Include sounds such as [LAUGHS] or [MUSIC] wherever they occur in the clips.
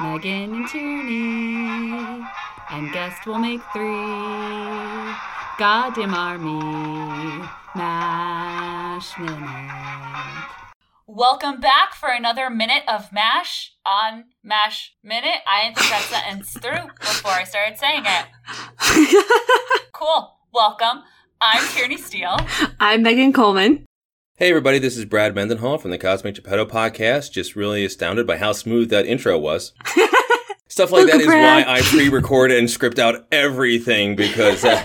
Megan and Tierney, and guest will make three. Goddamn army, Mash Minute. Welcome back for another minute of MASH on MASH Minute. I didn't think that sentence through before I started saying it. [LAUGHS] cool. Welcome. I'm Tierney Steele. I'm Megan Coleman. Hey everybody, this is Brad Mendenhall from the Cosmic Geppetto podcast. Just really astounded by how smooth that intro was. [LAUGHS] Stuff like that is why I pre-record and script out everything because uh,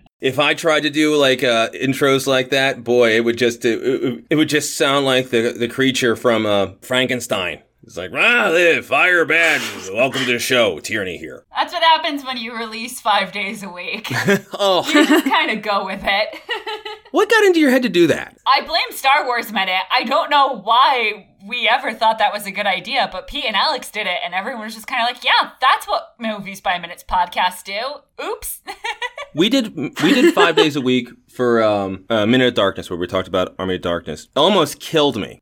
[LAUGHS] if I tried to do like uh, intros like that, boy, it would just it, it would just sound like the the creature from uh, Frankenstein. It's like, ah, live, fire bad. Welcome to the show. Tierney here. That's what happens when you release five days a week. [LAUGHS] oh. You just kind of go with it. [LAUGHS] what got into your head to do that? I blame Star Wars Minute. I don't know why we ever thought that was a good idea, but Pete and Alex did it, and everyone was just kind of like, yeah, that's what Movies by Minutes podcasts do. Oops. [LAUGHS] we did we did five days a week for um, a Minute of Darkness, where we talked about Army of Darkness. Almost killed me.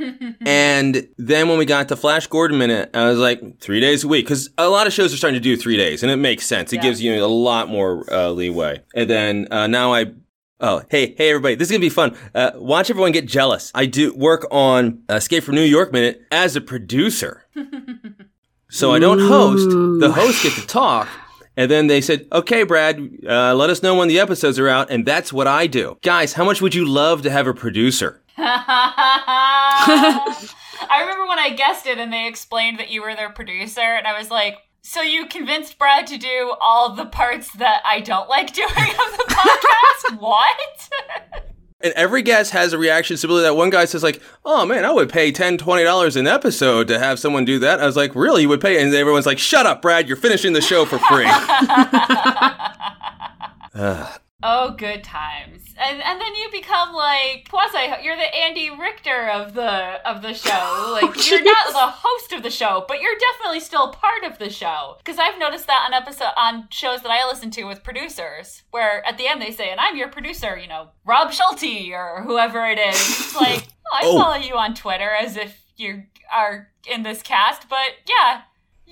[LAUGHS] and then when we got to Flash Gordon Minute, I was like, three days a week. Because a lot of shows are starting to do three days, and it makes sense. It yeah. gives you a lot more uh, leeway. And then uh, now I Oh, hey, hey, everybody. This is going to be fun. Uh, watch everyone get jealous. I do work on Escape from New York Minute as a producer. [LAUGHS] so I don't host. The hosts get to talk. And then they said, okay, Brad, uh, let us know when the episodes are out. And that's what I do. Guys, how much would you love to have a producer? I remember when I guessed it and they explained that you were their producer, and I was like, so you convinced Brad to do all the parts that I don't like doing of the podcast? [LAUGHS] what? And every guest has a reaction similar that. One guy says like, "Oh man, I would pay 10 20 dollars an episode to have someone do that." I was like, "Really? You would pay?" And everyone's like, "Shut up, Brad! You're finishing the show for free." [LAUGHS] uh, Oh, good times. And and then you become like quasi you're the Andy Richter of the of the show. [LAUGHS] Like oh, you're not the host of the show, but you're definitely still part of the show. Cuz I've noticed that on episode on shows that I listen to with producers where at the end they say, "And I'm your producer, you know, Rob Schulte or whoever it is." It's [LAUGHS] like, oh, I oh. follow you on Twitter as if you are in this cast, but yeah.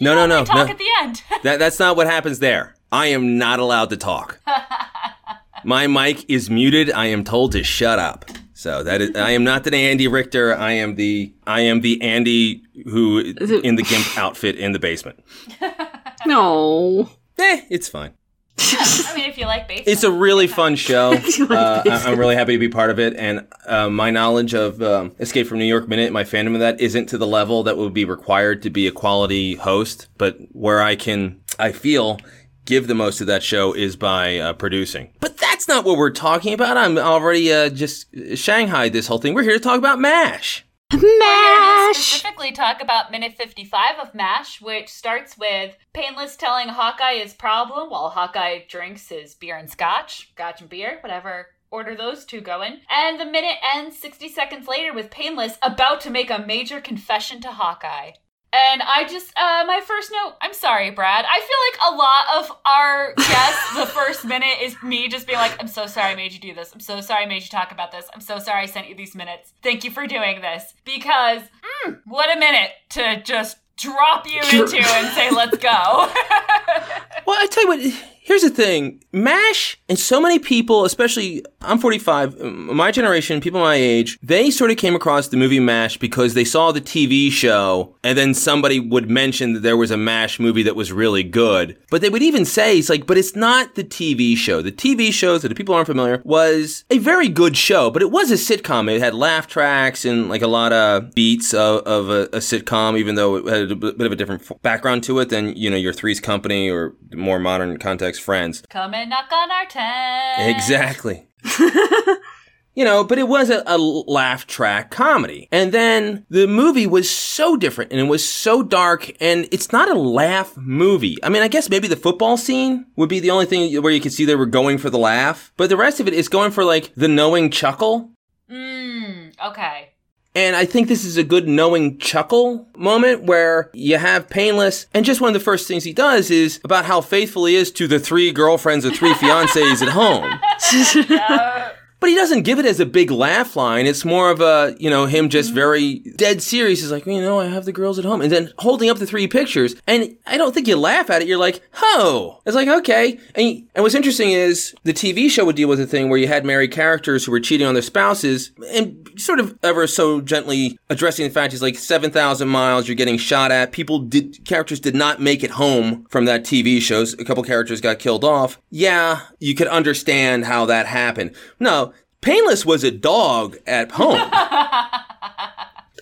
No, no, no. Talk no. at the end. that that's not what happens there. I am not allowed to talk. [LAUGHS] My mic is muted. I am told to shut up. So that is, I am not the Andy Richter. I am the, I am the Andy who in the gimp [LAUGHS] outfit in the basement. no. Eh, it's fine. [LAUGHS] I mean, if you like baseball, it's a really fun show. [LAUGHS] uh, I'm really happy to be part of it, and uh, my knowledge of um, Escape from New York Minute, my fandom of that, isn't to the level that would be required to be a quality host. But where I can, I feel give the most of that show is by uh, producing. But that's not what we're talking about. I'm already uh, just Shanghai this whole thing. We're here to talk about MASH. MASH! specifically talk about minute 55 of MASH, which starts with Painless telling Hawkeye his problem while Hawkeye drinks his beer and scotch, scotch and beer, whatever order those two going. And the minute ends 60 seconds later with Painless about to make a major confession to Hawkeye. And I just, uh, my first note, I'm sorry, Brad. I feel like a lot of our guests, the [LAUGHS] first minute is me just being like, I'm so sorry I made you do this. I'm so sorry I made you talk about this. I'm so sorry I sent you these minutes. Thank you for doing this. Because, mm, what a minute to just drop you into and say, let's go. [LAUGHS] [LAUGHS] well, I tell you what, here's the thing MASH and so many people, especially I'm 45, my generation, people my age, they sort of came across the movie MASH because they saw the TV show and then somebody would mention that there was a MASH movie that was really good. But they would even say, it's like, but it's not the TV show. The TV show, so the people aren't familiar, was a very good show, but it was a sitcom. It had laugh tracks and like a lot of beats of, of a, a sitcom, even though it had a bit of a different background to it than, you know, your Three's Company or more modern context friends. Come and knock on our tent. Exactly. [LAUGHS] you know, but it was a, a laugh track comedy. And then the movie was so different and it was so dark and it's not a laugh movie. I mean, I guess maybe the football scene would be the only thing where you could see they were going for the laugh, but the rest of it is going for like the knowing chuckle. Mm, okay. And I think this is a good knowing chuckle moment where you have Painless, and just one of the first things he does is about how faithful he is to the three girlfriends or three fiancés at home. [LAUGHS] But he doesn't give it as a big laugh line. It's more of a, you know, him just mm-hmm. very dead serious. He's like, you know, I have the girls at home. And then holding up the three pictures. And I don't think you laugh at it. You're like, oh. It's like, okay. And, and what's interesting is the TV show would deal with a thing where you had married characters who were cheating on their spouses and sort of ever so gently addressing the fact he's like 7,000 miles, you're getting shot at. People did, characters did not make it home from that TV shows. A couple characters got killed off. Yeah, you could understand how that happened. No, Painless was a dog at home. [LAUGHS]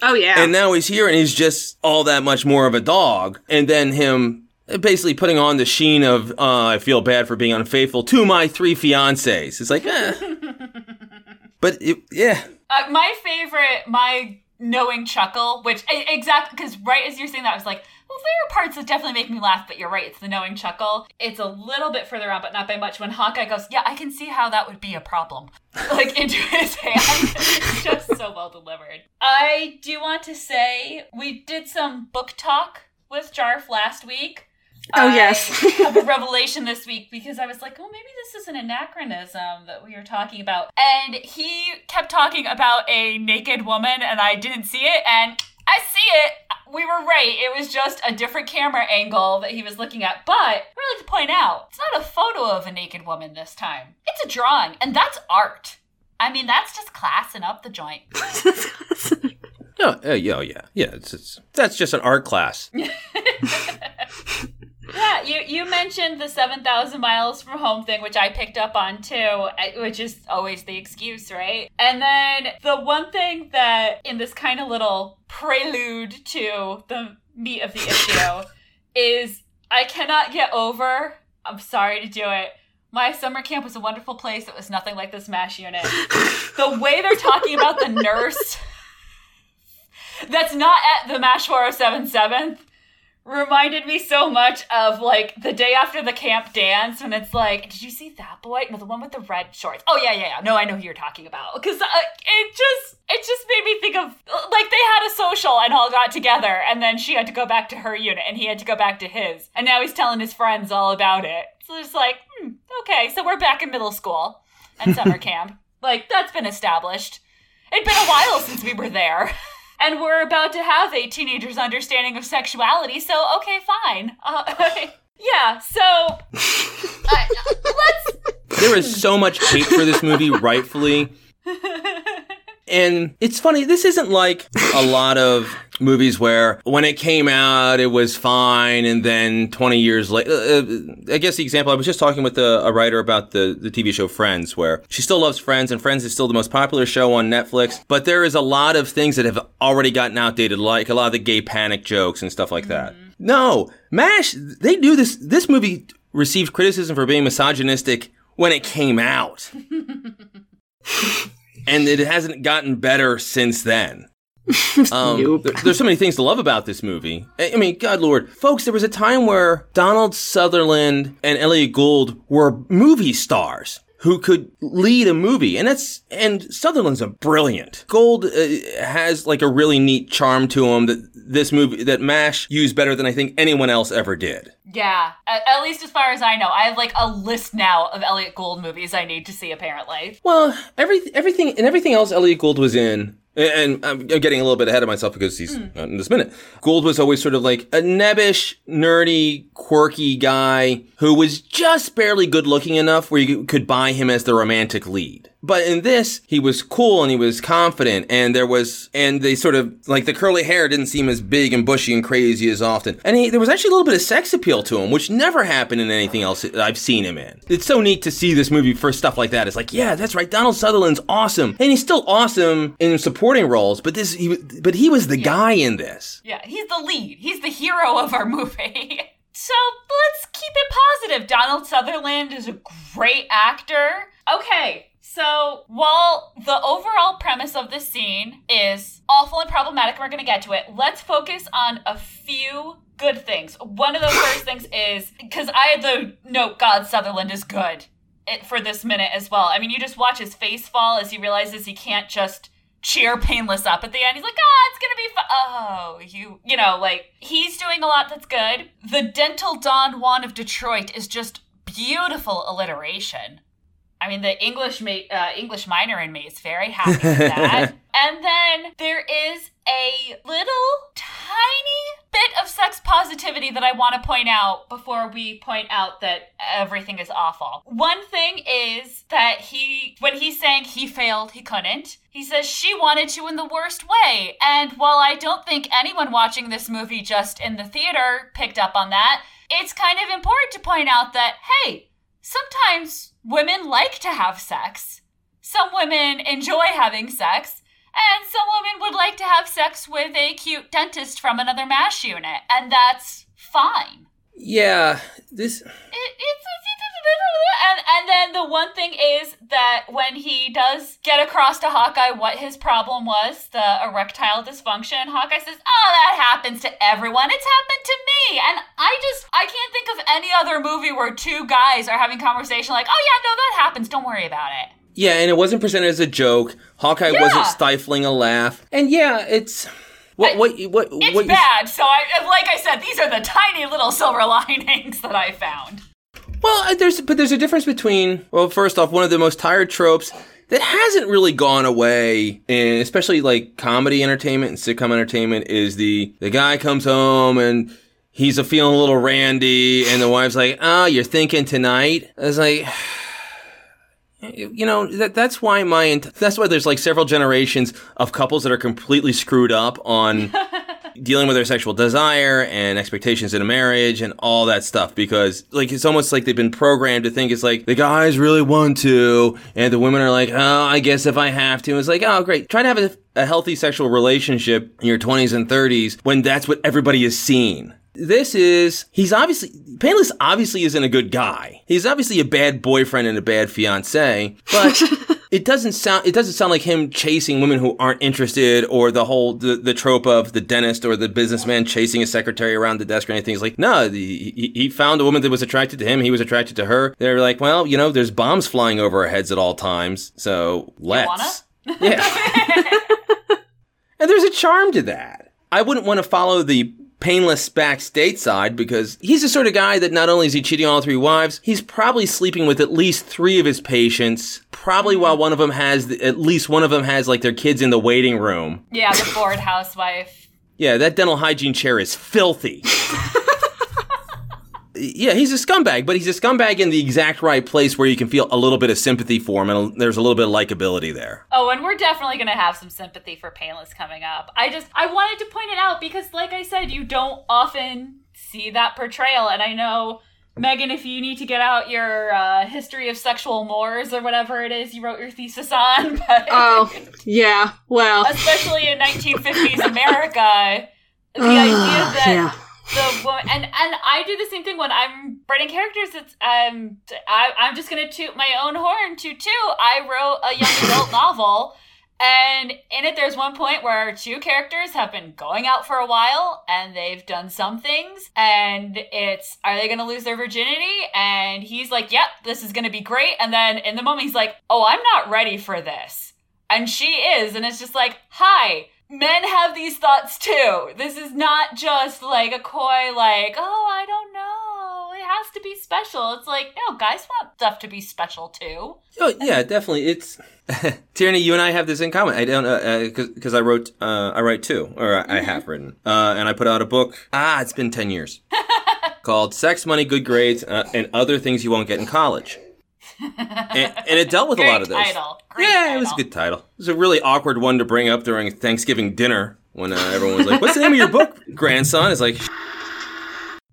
Oh yeah. and now he's here and he's just all that much more of a dog. And then him basically putting on the sheen of, uh, I feel bad for being unfaithful to my three fiancés. It's like, eh. [LAUGHS] but it, yeah. Uh, my favorite, my knowing chuckle, which exactly because right as you're saying that, I was like, well, there are parts that definitely make me laugh, but you're right, it's the knowing chuckle. It's a little bit further on, but not by much. When Hawkeye goes, yeah, I can see how that would be a problem, [LAUGHS] like into his hand. it's just so well delivered. I do want to say we did some book talk with Jarf last week. Oh, I yes. have a [LAUGHS] revelation this week because I was like, oh, maybe this is an anachronism that we were talking about. And he kept talking about a naked woman, and I didn't see it. And I see it. We were right. It was just a different camera angle that he was looking at. But I would like to point out, it's not a photo of a naked woman this time. It's a drawing, and that's art. I mean, that's just classing up the joint. [LAUGHS] Oh, uh, yeah, oh, yeah, yeah. It's, it's that's just an art class. [LAUGHS] Yeah, you you mentioned the seven thousand miles from home thing, which I picked up on too, eh, which is always the excuse, right? And then the one thing that in this kind of little prelude to the meat of the issue [LAUGHS] is I cannot get over. I'm sorry to do it. My summer camp was a wonderful place. It was nothing like this mash unit. [LAUGHS] the way they're talking about the nurse [LAUGHS] that's not at the MASH 4077th reminded me so much of like the day after the camp dance when it's like, did you see that boy? No, the one with the red shorts. Oh yeah, yeah, yeah. No, I know who you're talking about because uh, it just it just made me think of like they had a social and all got together, and then she had to go back to her unit and he had to go back to his, and now he's telling his friends all about it. So it's like, hmm, okay, so we're back in middle school and summer [LAUGHS] camp. Like that's been established. It'd been a while since we were there. [LAUGHS] And we're about to have a teenager's understanding of sexuality, so okay, fine. Uh, [LAUGHS] yeah, so [LAUGHS] uh, let's. There is so much hate for this movie, rightfully. [LAUGHS] And it's funny, this isn't like a lot of movies where when it came out, it was fine, and then 20 years later, uh, I guess the example, I was just talking with a, a writer about the, the TV show Friends, where she still loves Friends, and Friends is still the most popular show on Netflix, but there is a lot of things that have already gotten outdated, like a lot of the gay panic jokes and stuff like that. No, MASH, they knew this, this movie received criticism for being misogynistic when it came out. [LAUGHS] and it hasn't gotten better since then. [LAUGHS] Um, Nope. there- there's so many things to love about this movie. I, I mean, God Lord, folks, there was a time where Donald Sutherland and Elliot Gould were movie stars who could lead a movie, and that's and Sutherland's a brilliant. Gould uh, has like a really neat charm to him that this movie that Mash used better than I think anyone else ever did. Yeah, at, at least as far as I know, I have like a list now of Elliot Gould movies I need to see. Apparently, Well, every, everything and everything else Elliot Gould was in, and I'm getting a little bit ahead of myself because he's mm. not in this minute. Gould was always sort of like a nebbish, nerdy, quirky guy who was just barely good looking enough where you could buy him as the romantic lead. But in this, he was cool and he was confident, and there was, and they sort of like the curly hair didn't seem as big and bushy and crazy as often, and he, there was actually a little bit of sex appeal to him, which never happened in anything else I've seen him in. It's so neat to see this movie for stuff like that. It's like, yeah, that's right, Donald Sutherland's awesome, and he's still awesome in supporting roles, but this, he, but he was the guy in this. yeah, he's the lead. He's the hero of our movie. [LAUGHS] so let's keep it positive. Donald Sutherland is a great actor. Okay, So, while the overall premise of this scene is awful and problematic, we're going to get to it, let's focus on a few good things. One of those first things is because I had the note, God Sutherland is good for this minute as well. I mean, you just watch his face fall as he realizes he can't just cheer painless up at the end. He's like, ah, it's gonna be fun. Oh, you, you know, like he's doing a lot that's good. The dental Don Juan of Detroit is just beautiful alliteration. I mean, the English ma- uh, English minor in me is very happy with that. [LAUGHS] and then there is a little tiny bit of sex positivity that I want to point out before we point out that everything is awful. One thing is that he, when he's saying he failed, he couldn't, he says she wanted to in the worst way. And while I don't think anyone watching this movie just in the theater picked up on that, it's kind of important to point out that, hey, sometimes women like to have sex. Some women enjoy having sex, and some women would like to have sex with a cute dentist from another MASH unit, and that's fine. Yeah, this. It, it's, and and then the one thing is that when he does get across to Hawkeye what his problem was, the erectile dysfunction, Hawkeye says, "Oh, that happens to everyone. It's happened to me." And I just I can't think of any other movie where two guys are having conversation like, "Oh yeah, no, that happens. Don't worry about it." Yeah, and it wasn't presented as a joke. Hawkeye Yeah. wasn't stifling a laugh. And yeah, it's what I- what what It's what you- bad. So I like I said, these are the tiny little silver [LAUGHS] linings that I found. Well, uh, there's but there's a difference between well, first off, one of the most tired tropes that hasn't really gone away, in especially like comedy entertainment and sitcom entertainment, is the the guy comes home and he's a feeling a little randy, and the wife's like, "Oh, you're thinking tonight." I was like. [SIGHS] You know that that's why my that's why there's like several generations of couples that are completely screwed up on [LAUGHS] dealing with their sexual desire and expectations in a marriage and all that stuff because like it's almost like they've been programmed to think it's like the guys really want to and the women are like oh i guess if i have to. It's like oh great. Try to have a, a healthy sexual relationship in your 20s and 30s when that's what everybody is seeing. This is he's obviously painless obviously isn't a good guy. He's obviously a bad boyfriend and a bad fiance but [LAUGHS] it doesn't sound it doesn't sound like him chasing women who aren't interested or the whole the, the trope of the dentist or the businessman chasing his secretary around the desk or anything. It's like no he, he found a woman that was attracted to him. He was attracted to her. They're like well you know there's bombs flying over our heads at all times. So let's. Yeah. [LAUGHS] And there's a charm to that. I wouldn't want to follow the painless back stateside because he's the sort of guy that not only is he cheating on all three wives, he's probably sleeping with at least three of his patients. Probably while one of them has, at least one of them has like their kids in the waiting room. Yeah, the bored housewife. Yeah, that dental hygiene chair is filthy. [LAUGHS] yeah, he's a scumbag, but he's a scumbag in the exact right place where you can feel a little bit of sympathy for him and there's a little bit of likability there. Oh, and we're definitely going to have some sympathy for Painless coming up. I just, I wanted to point it out because, like I said, you don't often see that portrayal. And I know, Megan, if you need to get out your uh, history of sexual mores or whatever it is you wrote your thesis on, [LAUGHS] but Oh, yeah. Well, especially in 1950s [LAUGHS] America, the idea that yeah. The woman and and I do the same thing when I'm writing characters. It's um I, I'm just gonna toot my own horn to too. I wrote a young adult novel, and in it there's one point where two characters have been going out for a while and they've done some things, and it's are they gonna lose their virginity? And he's like, "Yep, this is gonna be great." And then in the moment he's like, "Oh, I'm not ready for this," and she is, and it's just like, "Hi." Men have these thoughts too. This is not just like a coy, like, oh, I don't know. It has to be special. It's like, no, guys want stuff to be special too. Oh yeah, definitely. It's [LAUGHS] Tierney. You and I have this in common. I don't because I wrote uh, I write too, or I, I have written, uh, and I put out a book. Ah, it's been ten years. [LAUGHS] called "Sex, Money, Good Grades, uh, and Other Things You Won't Get in College," and, and it dealt with Great a lot of those. title. Great yeah, it was a good title. It was a really awkward one to bring up during Thanksgiving dinner when uh, everyone was like, "What's the name of your book, [LAUGHS] grandson?" It's like,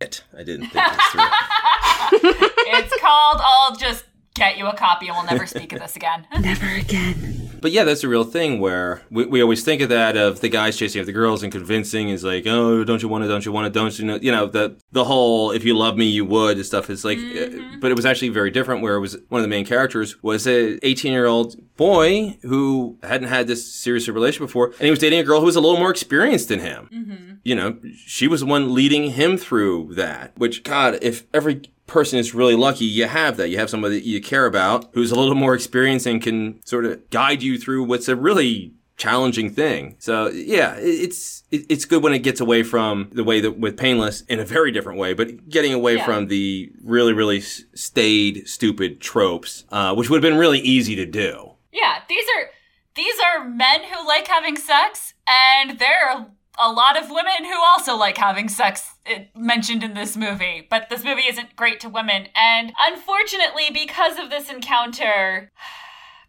"Shit, I didn't think this through." [LAUGHS] it's called I'll just get you a copy and we'll never speak of this again. [LAUGHS] Never again. But yeah, that's a real thing where we, we always think of that of the guys chasing after the girls and convincing is like, oh, don't you want it? Don't you want it? Don't you know? You know the the whole if you love me, you would and stuff is like, uh, but it was actually very different. Where it was one of the main characters was a 18 year old boy who hadn't had this serious relationship before, and he was dating a girl who was a little more experienced than him. You know, she was the one leading him through that. Which God, if every person is really lucky you have that you have somebody that you care about who's a little more experienced and can sort of guide you through what's a really challenging thing so yeah it's it's good when it gets away from the way that with painless in a very different way but getting away Yeah. from the really really staid stupid tropes uh, which would have been really easy to do Yeah, these are these are men who like having sex, and there are a lot of women who also like having sex mentioned in this movie. But this movie isn't great to women, and unfortunately, because of this encounter, [SIGHS]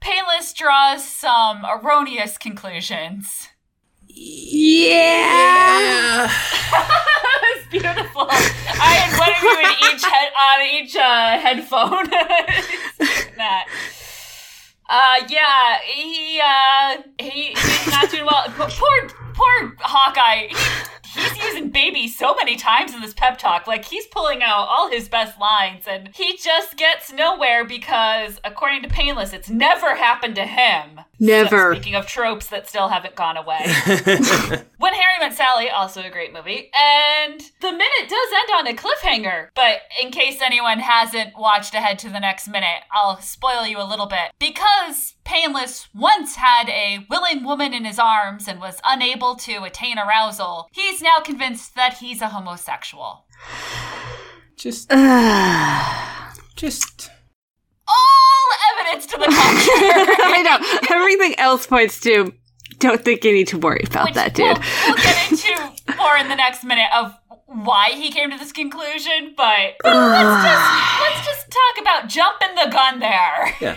Painless draws some erroneous conclusions. Yeah. [LAUGHS] it's beautiful. I had one of you in each head on each uh, headphone. [LAUGHS] many times in this pep talk. Like he's pulling out all his best lines, and he just gets nowhere because, according to Painless, it's never happened to him. Never. Speaking of tropes that still haven't gone away. [LAUGHS] When Harry Met Sally, also a great movie. And the minute does end on a cliffhanger. But in case anyone hasn't watched ahead to the next minute, I'll spoil you a little bit. Because Painless once had a willing woman in his arms and was unable to attain arousal, he's now convinced that he's a homosexual. just [SIGHS] just All evidence to the contrary. [LAUGHS] know. Everything else points to. Don't think you need to worry about Which that, dude. We'll, we'll get into more in the next minute of why he came to this conclusion, but [SIGHS] let's just let's just talk about jumping the gun there. yeah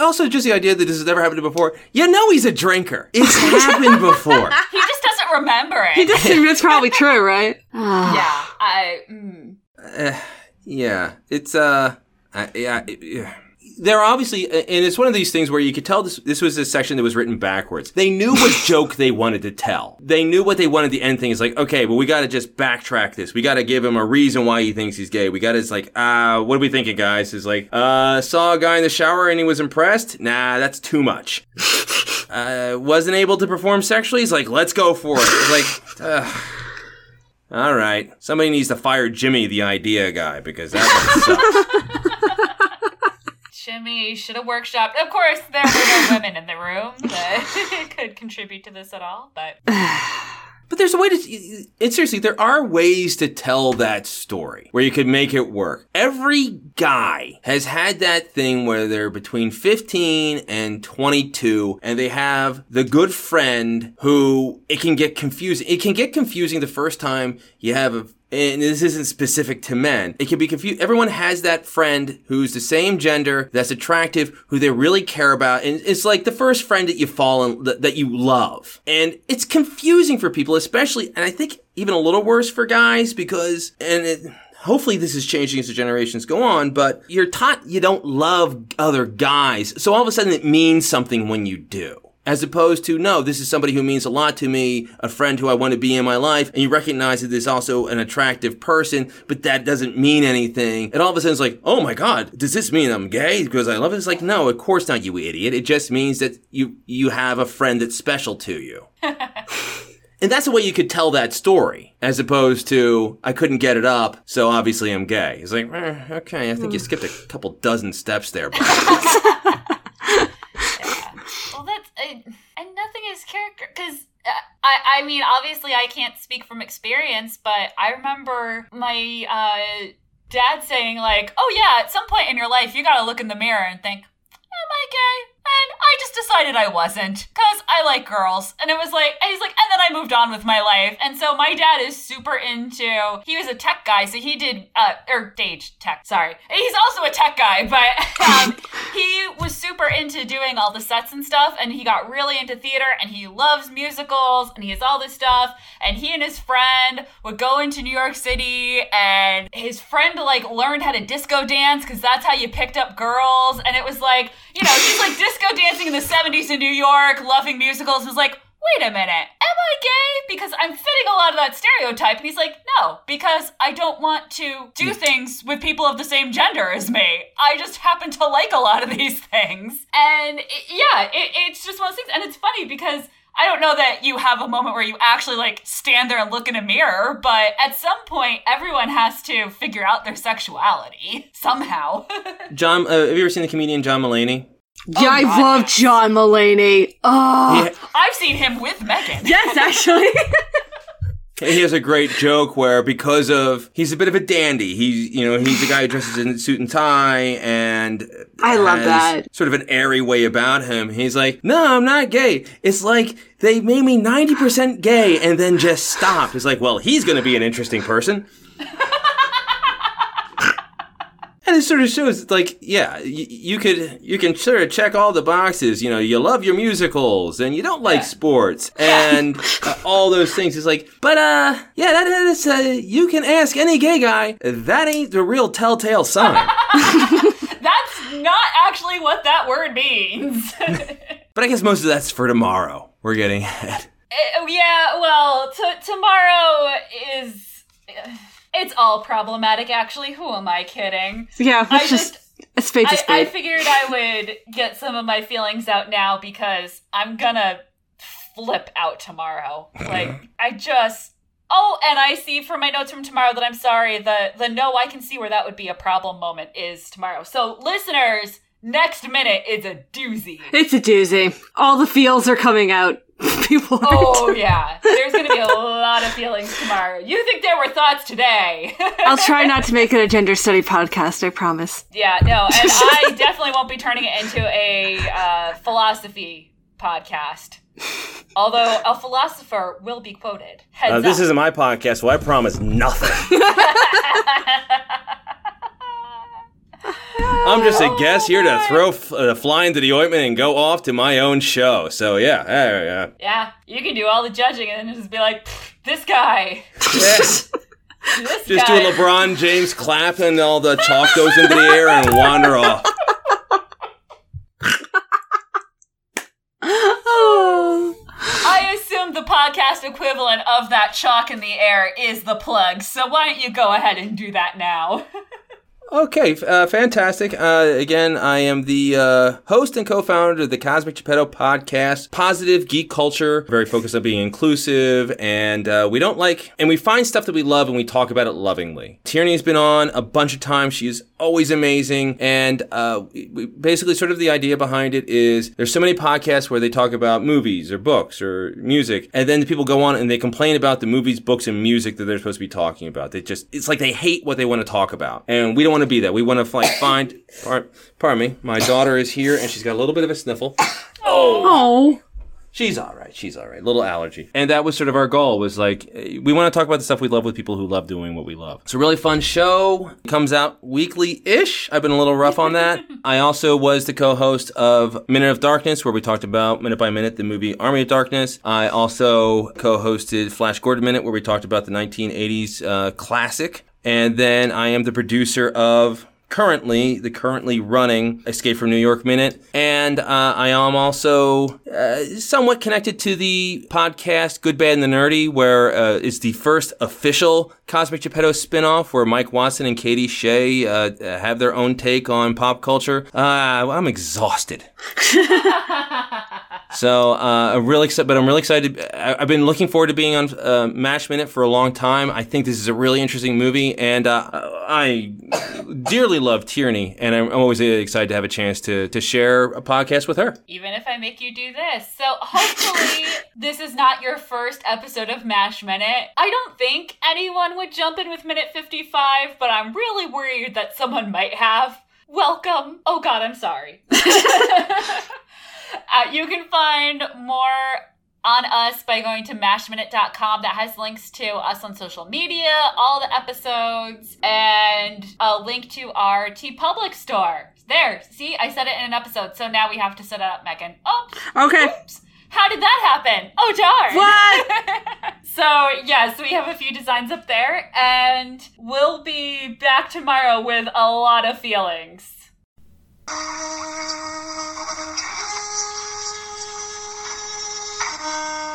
also just the idea that this has never happened before you know he's a drinker it's happened before [LAUGHS] He just doesn't remember it. He just that's probably true, right? Ah. [LAUGHS] yeah, I. Mm. Uh, [SIGHS] yeah, it's uh, I, yeah, it- yeah. They're obviously, and it's one of these things where you could tell this. This was a section that was written backwards. They knew what [LAUGHS] joke they wanted to tell. They knew what they wanted. The end thing is like, okay, but we got to just backtrack this. We got to give him a reason why he thinks he's gay. We got to, it's like, uh, what are we thinking, guys? Is like, uh, saw a guy in the shower and he was impressed. Nah, that's too much. [LAUGHS] uh, wasn't able to perform sexually. He's like, let's go for it. It's like, ugh. All right. Somebody needs to fire Jimmy, the idea guy, because that one sucks. [LAUGHS] Jimmy should have workshopped. Of course, there were no women in the room that [LAUGHS] could contribute to this at all, but [SIGHS] But there's a way to. And seriously, there are ways to tell that story where you could make it work. Every guy has had that thing where they're between 15 and 22 and they have the good friend who it can get confusing. It can get confusing the first time you have a. And this isn't specific to men. It can be confused. Everyone has that friend who's the same gender, that's attractive, who they really care about. And it's like the first friend that you fall in, that, you love. And it's confusing for people, especially, and I think even a little worse for guys because, and it, hopefully this is changing as the generations go on, but you're taught you don't love other guys. So all of a sudden it means something when you do. As opposed to, no, this is somebody who means a lot to me, a friend who I want to be in my life, and you recognize that there's also an attractive person, but that doesn't mean anything. And all of a sudden it's like, oh my god, does this mean I'm gay because I love it? It's like, no, of course not, you idiot. It just means that you, you have a friend that's special to you. [LAUGHS] And that's the way you could tell that story, as opposed to, I couldn't get it up, so obviously I'm gay. It's like, eh, okay, I think you skipped a couple dozen steps there. [LAUGHS] But well, that's uh, and nothing is character because. Uh, I, I mean, obviously, I can't speak from experience, but I remember my uh, dad saying, like, oh, yeah, at some point in your life, you gotta look in the mirror and think, am I gay? And I just decided I wasn't because I like girls. And it was like, and he's like, and then I moved on with my life. And so my dad is super into, he was a tech guy. So he did, uh, or Dage tech, sorry. He's also a tech guy, but [LAUGHS] um, he was super into doing all the sets and stuff. And he got really into theater and he loves musicals and he has all this stuff. And he and his friend would go into New York City and his friend like learned how to disco dance because that's how you picked up girls. And it was like, you know, he's like disco dancing in the 70s in New York, loving musicals, was like, wait a minute, am I gay? Because I'm fitting a lot of that stereotype. And he's like, no, because I don't want to do things with people of the same gender as me. I just happen to like a lot of these [LAUGHS] things. And it, yeah, it, it's just one of those things. And it's funny because I don't know that you have a moment where you actually like stand there and look in a mirror, but at some point, everyone has to figure out their sexuality [LAUGHS] somehow. [LAUGHS] John, uh, have you ever seen the comedian John Mulaney? Yeah, oh, I God, love yes. John Mulaney. Oh, He, I've seen him with Megan. [LAUGHS] yes, actually. he has a great joke where because of he's a bit of a dandy. He's you know he's a guy who dresses in a suit and tie and I love has that. sort of an airy way about him. He's like, no, I'm not gay. It's like they made me ninety percent gay and then just stopped. It's like, well, he's going to be an interesting person. It sort of shows, like, yeah, you, you could, you can sort of check all the boxes. You know, you love your musicals, and you don't like Yeah. sports, [LAUGHS] and uh, all those things. It's like, but uh, yeah, that is, uh, you can ask any gay guy. That ain't the real telltale sign. [LAUGHS] That's not actually what that word means. [LAUGHS] but I guess most of that's for tomorrow. We're getting ahead. Eh, yeah, well, t- tomorrow is. It's all problematic, actually. Who am I kidding? yeah, I just, just. a spade to I, I figured I would get some of my feelings out now because I'm gonna flip out tomorrow. Like, I just. Oh, and I see from my notes from tomorrow that I'm sorry. The the no, I can see where that would be a problem moment is tomorrow. So, listeners, next minute is a doozy. it's a doozy. All the feels are coming out. [LAUGHS] People are Oh yeah, there's gonna be a lot of feelings tomorrow. You think there were thoughts today? [LAUGHS] I'll try not to make it a gender study podcast, I promise. yeah, no, [LAUGHS] and I definitely won't be turning it into a uh, philosophy podcast. Although a philosopher will be quoted. Heads Uh, this up. isn't my podcast, so I promise nothing. I'm just a guest here to throw f- uh, fly into the ointment and go off to my own show. So yeah, yeah, yeah. yeah, you can do all the judging and then just be like, this guy, [LAUGHS] this Just do guy. a LeBron James clap and all the chalk goes into the air and wander off. I assume the podcast equivalent of that chalk in the air is the plug. So why don't you go ahead and do that now? [LAUGHS] Okay, uh, fantastic. Uh, again, I am the uh, host and co-founder of the Cosmic Geppetto podcast, positive geek culture, very focused on being inclusive, and uh, we don't like, and we find stuff that we love and we talk about it lovingly. Tierney's been on a bunch of times. She is always amazing, and uh, we- basically, sort of the idea behind it is there's so many podcasts where they talk about movies or books or music, and then the people go on and they complain about the movies, books, and music that they're supposed to be talking about. They just, it's like they hate what they want to talk about, and we don't want to be that. We want to like find. Pardon, pardon me, my daughter is here and she's got a little bit of a sniffle. Oh. She's all right. She's all right. Little allergy. And that was sort of our goal was like, we want to talk about the stuff we love with people who love doing what we love. It's a really fun show. It comes out weekly-ish. I've been a little rough on that. [LAUGHS] I also was the co-host of Minute of Darkness, where we talked about minute by minute the movie Army of Darkness. I also co-hosted Flash Gordon Minute, where we talked about the 1980s uh, classic. And then I am the producer of currently the currently running Escape from New York Minute, and uh, I am also uh, somewhat connected to the podcast Good, Bad, and the Nerdy, where uh, it's the first official Cosmic Geppetto spinoff, where Mike Watson and Katie Shea uh, have their own take on pop culture. Uh, I'm exhausted. [LAUGHS] So uh, I'm really excited, but I'm really excited. I- I've been looking forward to being on uh, Mash Minute for a long time. I think this is a really interesting movie, and uh, I dearly love Tierney, and I'm always excited to have a chance to to share a podcast with her. Even if I make you do this. So hopefully [LAUGHS] this is not your first episode of MASH Minute. I don't think anyone would jump in with minute 55, but I'm really worried that someone might have. Welcome. Oh god, I'm sorry. [LAUGHS] [LAUGHS] uh, you can find more on us by going to mashminute.com that has links to us on social media, all the episodes, and a link to our TeePublic store. There, see, I said it in an episode, so now we have to set it up, Megan. Oh, Okay. oops. How did that happen? Oh, darn. What? [LAUGHS] so, yes, we have a few designs up there, and we'll be back tomorrow with a lot of feelings. Thank you.